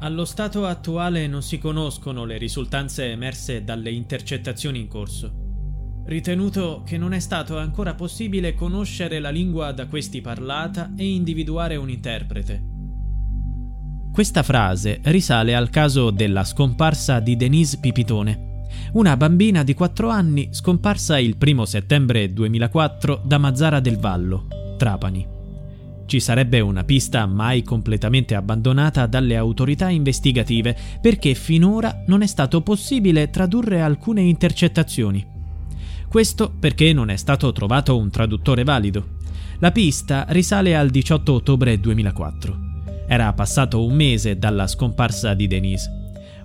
Allo stato attuale non si conoscono le risultanze emerse dalle intercettazioni in corso. Ritenuto che non è stato ancora possibile conoscere la lingua da questi parlata e individuare un interprete. Questa frase risale al caso della scomparsa di Denise Pipitone, una bambina di 4 anni scomparsa il 1 settembre 2004 da Mazzara del Vallo, Trapani. Ci sarebbe una pista mai completamente abbandonata dalle autorità investigative perché finora non è stato possibile tradurre alcune intercettazioni. Questo perché non è stato trovato un traduttore valido. La pista risale al 18 ottobre 2004. Era passato un mese dalla scomparsa di Denise.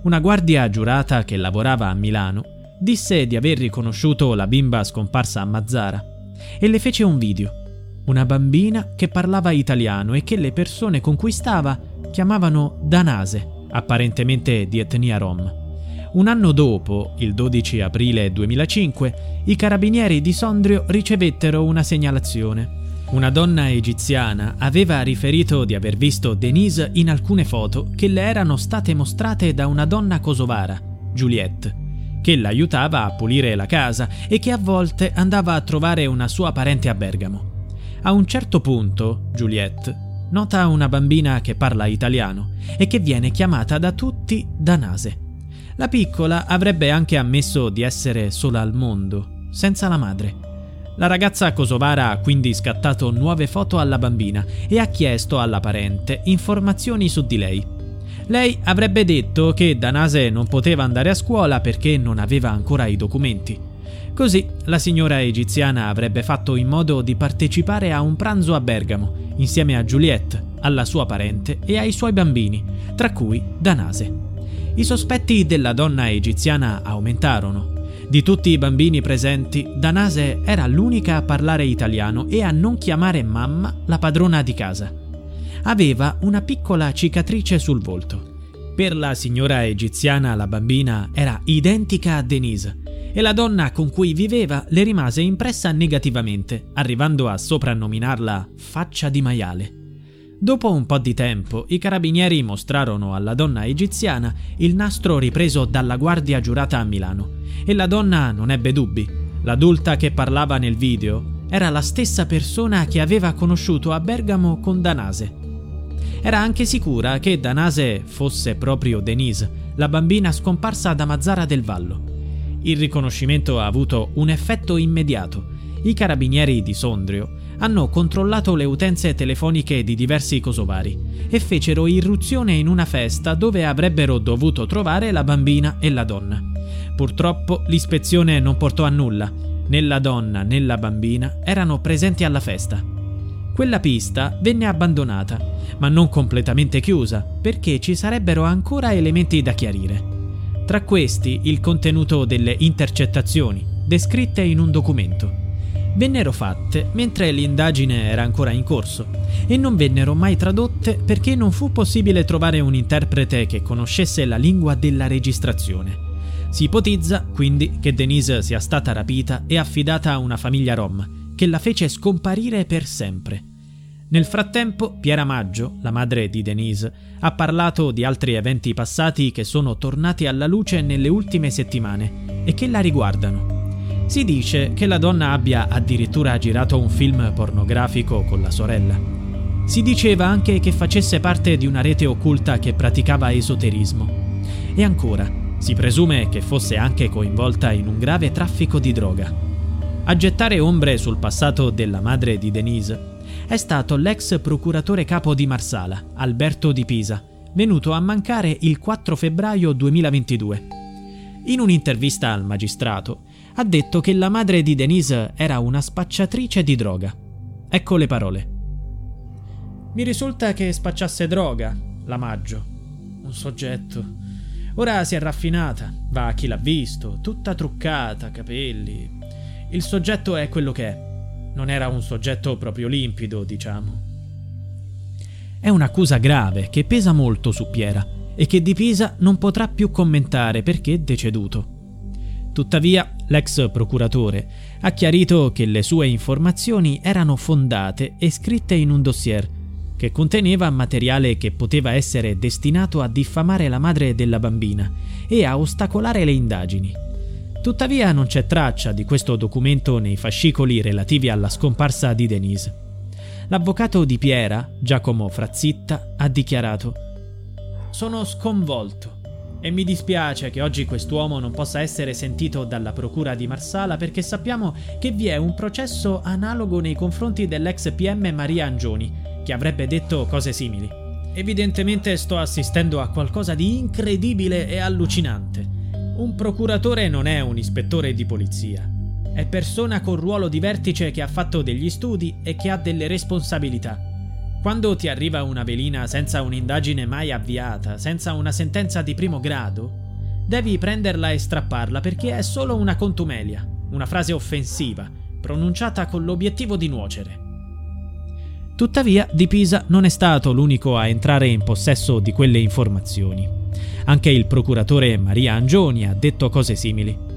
Una guardia giurata che lavorava a Milano disse di aver riconosciuto la bimba scomparsa a Mazzara e le fece un video una bambina che parlava italiano e che le persone con cui stava chiamavano Danase, apparentemente di etnia rom. Un anno dopo, il 12 aprile 2005, i carabinieri di Sondrio ricevettero una segnalazione. Una donna egiziana aveva riferito di aver visto Denise in alcune foto che le erano state mostrate da una donna kosovara, Juliette, che l'aiutava a pulire la casa e che a volte andava a trovare una sua parente a Bergamo. A un certo punto, Juliette nota una bambina che parla italiano e che viene chiamata da tutti Danase. La piccola avrebbe anche ammesso di essere sola al mondo, senza la madre. La ragazza kosovara ha quindi scattato nuove foto alla bambina e ha chiesto alla parente informazioni su di lei. Lei avrebbe detto che Danase non poteva andare a scuola perché non aveva ancora i documenti. Così la signora egiziana avrebbe fatto in modo di partecipare a un pranzo a Bergamo, insieme a Juliette, alla sua parente e ai suoi bambini, tra cui Danase. I sospetti della donna egiziana aumentarono. Di tutti i bambini presenti, Danase era l'unica a parlare italiano e a non chiamare mamma la padrona di casa. Aveva una piccola cicatrice sul volto. Per la signora egiziana la bambina era identica a Denise e la donna con cui viveva le rimase impressa negativamente, arrivando a soprannominarla faccia di maiale. Dopo un po' di tempo, i carabinieri mostrarono alla donna egiziana il nastro ripreso dalla guardia giurata a Milano e la donna non ebbe dubbi. L'adulta che parlava nel video era la stessa persona che aveva conosciuto a Bergamo con Danase. Era anche sicura che Danase fosse proprio Denise, la bambina scomparsa da Mazzara del Vallo. Il riconoscimento ha avuto un effetto immediato. I carabinieri di Sondrio hanno controllato le utenze telefoniche di diversi kosovari e fecero irruzione in una festa dove avrebbero dovuto trovare la bambina e la donna. Purtroppo l'ispezione non portò a nulla. Né la donna né la bambina erano presenti alla festa. Quella pista venne abbandonata, ma non completamente chiusa, perché ci sarebbero ancora elementi da chiarire. Tra questi il contenuto delle intercettazioni, descritte in un documento vennero fatte mentre l'indagine era ancora in corso e non vennero mai tradotte perché non fu possibile trovare un interprete che conoscesse la lingua della registrazione. Si ipotizza quindi che Denise sia stata rapita e affidata a una famiglia rom che la fece scomparire per sempre. Nel frattempo, Piera Maggio, la madre di Denise, ha parlato di altri eventi passati che sono tornati alla luce nelle ultime settimane e che la riguardano. Si dice che la donna abbia addirittura girato un film pornografico con la sorella. Si diceva anche che facesse parte di una rete occulta che praticava esoterismo. E ancora, si presume che fosse anche coinvolta in un grave traffico di droga. A gettare ombre sul passato della madre di Denise è stato l'ex procuratore capo di Marsala, Alberto Di Pisa, venuto a mancare il 4 febbraio 2022. In un'intervista al magistrato, ha detto che la madre di Denise era una spacciatrice di droga. Ecco le parole. Mi risulta che spacciasse droga, la Maggio. Un soggetto. Ora si è raffinata, va a chi l'ha visto, tutta truccata, capelli. Il soggetto è quello che è. Non era un soggetto proprio limpido, diciamo. È un'accusa grave che pesa molto su Piera e che Di Pisa non potrà più commentare perché è deceduto. Tuttavia, l'ex procuratore ha chiarito che le sue informazioni erano fondate e scritte in un dossier che conteneva materiale che poteva essere destinato a diffamare la madre della bambina e a ostacolare le indagini. Tuttavia non c'è traccia di questo documento nei fascicoli relativi alla scomparsa di Denise. L'avvocato di Piera, Giacomo Frazzitta, ha dichiarato Sono sconvolto. E mi dispiace che oggi quest'uomo non possa essere sentito dalla procura di Marsala perché sappiamo che vi è un processo analogo nei confronti dell'ex PM Maria Angioni, che avrebbe detto cose simili. Evidentemente sto assistendo a qualcosa di incredibile e allucinante. Un procuratore non è un ispettore di polizia. È persona con ruolo di vertice che ha fatto degli studi e che ha delle responsabilità. Quando ti arriva una velina senza un'indagine mai avviata, senza una sentenza di primo grado, devi prenderla e strapparla perché è solo una contumelia, una frase offensiva, pronunciata con l'obiettivo di nuocere. Tuttavia, Di Pisa non è stato l'unico a entrare in possesso di quelle informazioni. Anche il procuratore Maria Angioni ha detto cose simili.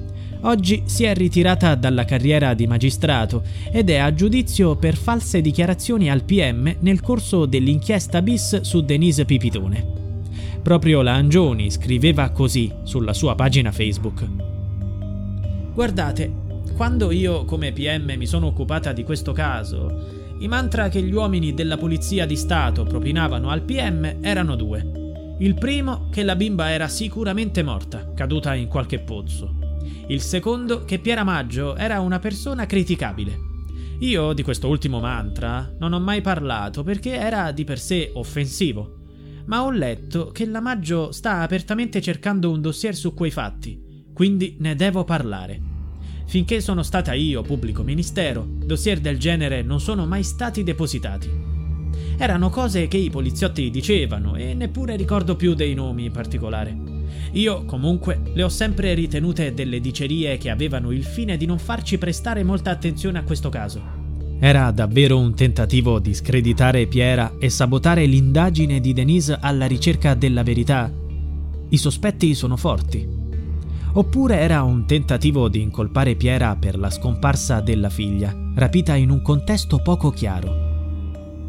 Oggi si è ritirata dalla carriera di magistrato ed è a giudizio per false dichiarazioni al PM nel corso dell'inchiesta bis su Denise Pipitone. Proprio la Angioni scriveva così sulla sua pagina Facebook. Guardate, quando io come PM mi sono occupata di questo caso, i mantra che gli uomini della Polizia di Stato propinavano al PM erano due. Il primo che la bimba era sicuramente morta, caduta in qualche pozzo. Il secondo che Piera Maggio era una persona criticabile. Io di questo ultimo mantra non ho mai parlato perché era di per sé offensivo, ma ho letto che la Maggio sta apertamente cercando un dossier su quei fatti, quindi ne devo parlare. Finché sono stata io pubblico ministero, dossier del genere non sono mai stati depositati. Erano cose che i poliziotti dicevano e neppure ricordo più dei nomi in particolare. Io, comunque, le ho sempre ritenute delle dicerie che avevano il fine di non farci prestare molta attenzione a questo caso. Era davvero un tentativo di screditare Piera e sabotare l'indagine di Denise alla ricerca della verità? I sospetti sono forti. Oppure era un tentativo di incolpare Piera per la scomparsa della figlia, rapita in un contesto poco chiaro.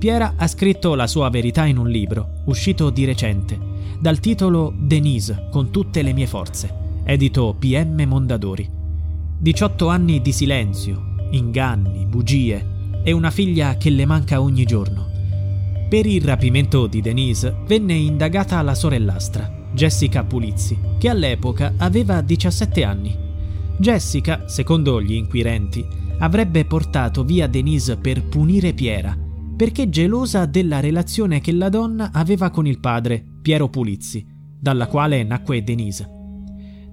Piera ha scritto la sua verità in un libro, uscito di recente, dal titolo Denise con tutte le mie forze, edito PM Mondadori. 18 anni di silenzio, inganni, bugie e una figlia che le manca ogni giorno. Per il rapimento di Denise venne indagata la sorellastra, Jessica Pulizzi, che all'epoca aveva 17 anni. Jessica, secondo gli inquirenti, avrebbe portato via Denise per punire Piera, perché gelosa della relazione che la donna aveva con il padre, Piero Pulizzi, dalla quale nacque Denise.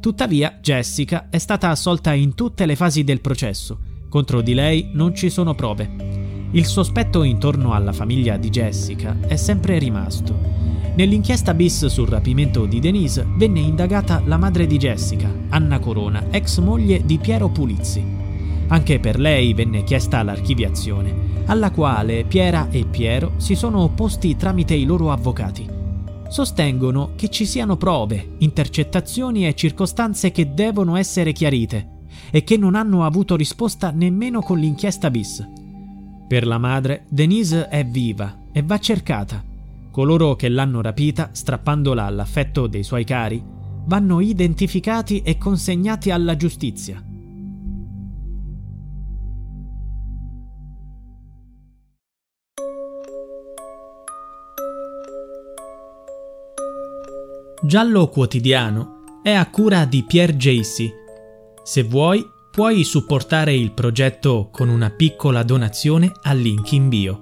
Tuttavia, Jessica è stata assolta in tutte le fasi del processo. Contro di lei non ci sono prove. Il sospetto intorno alla famiglia di Jessica è sempre rimasto. Nell'inchiesta bis sul rapimento di Denise venne indagata la madre di Jessica, Anna Corona, ex moglie di Piero Pulizzi. Anche per lei venne chiesta l'archiviazione, alla quale Piera e Piero si sono opposti tramite i loro avvocati. Sostengono che ci siano prove, intercettazioni e circostanze che devono essere chiarite e che non hanno avuto risposta nemmeno con l'inchiesta bis. Per la madre, Denise è viva e va cercata. Coloro che l'hanno rapita, strappandola all'affetto dei suoi cari, vanno identificati e consegnati alla giustizia. Giallo Quotidiano è a cura di Pierre Jacy. Se vuoi, puoi supportare il progetto con una piccola donazione al link in bio.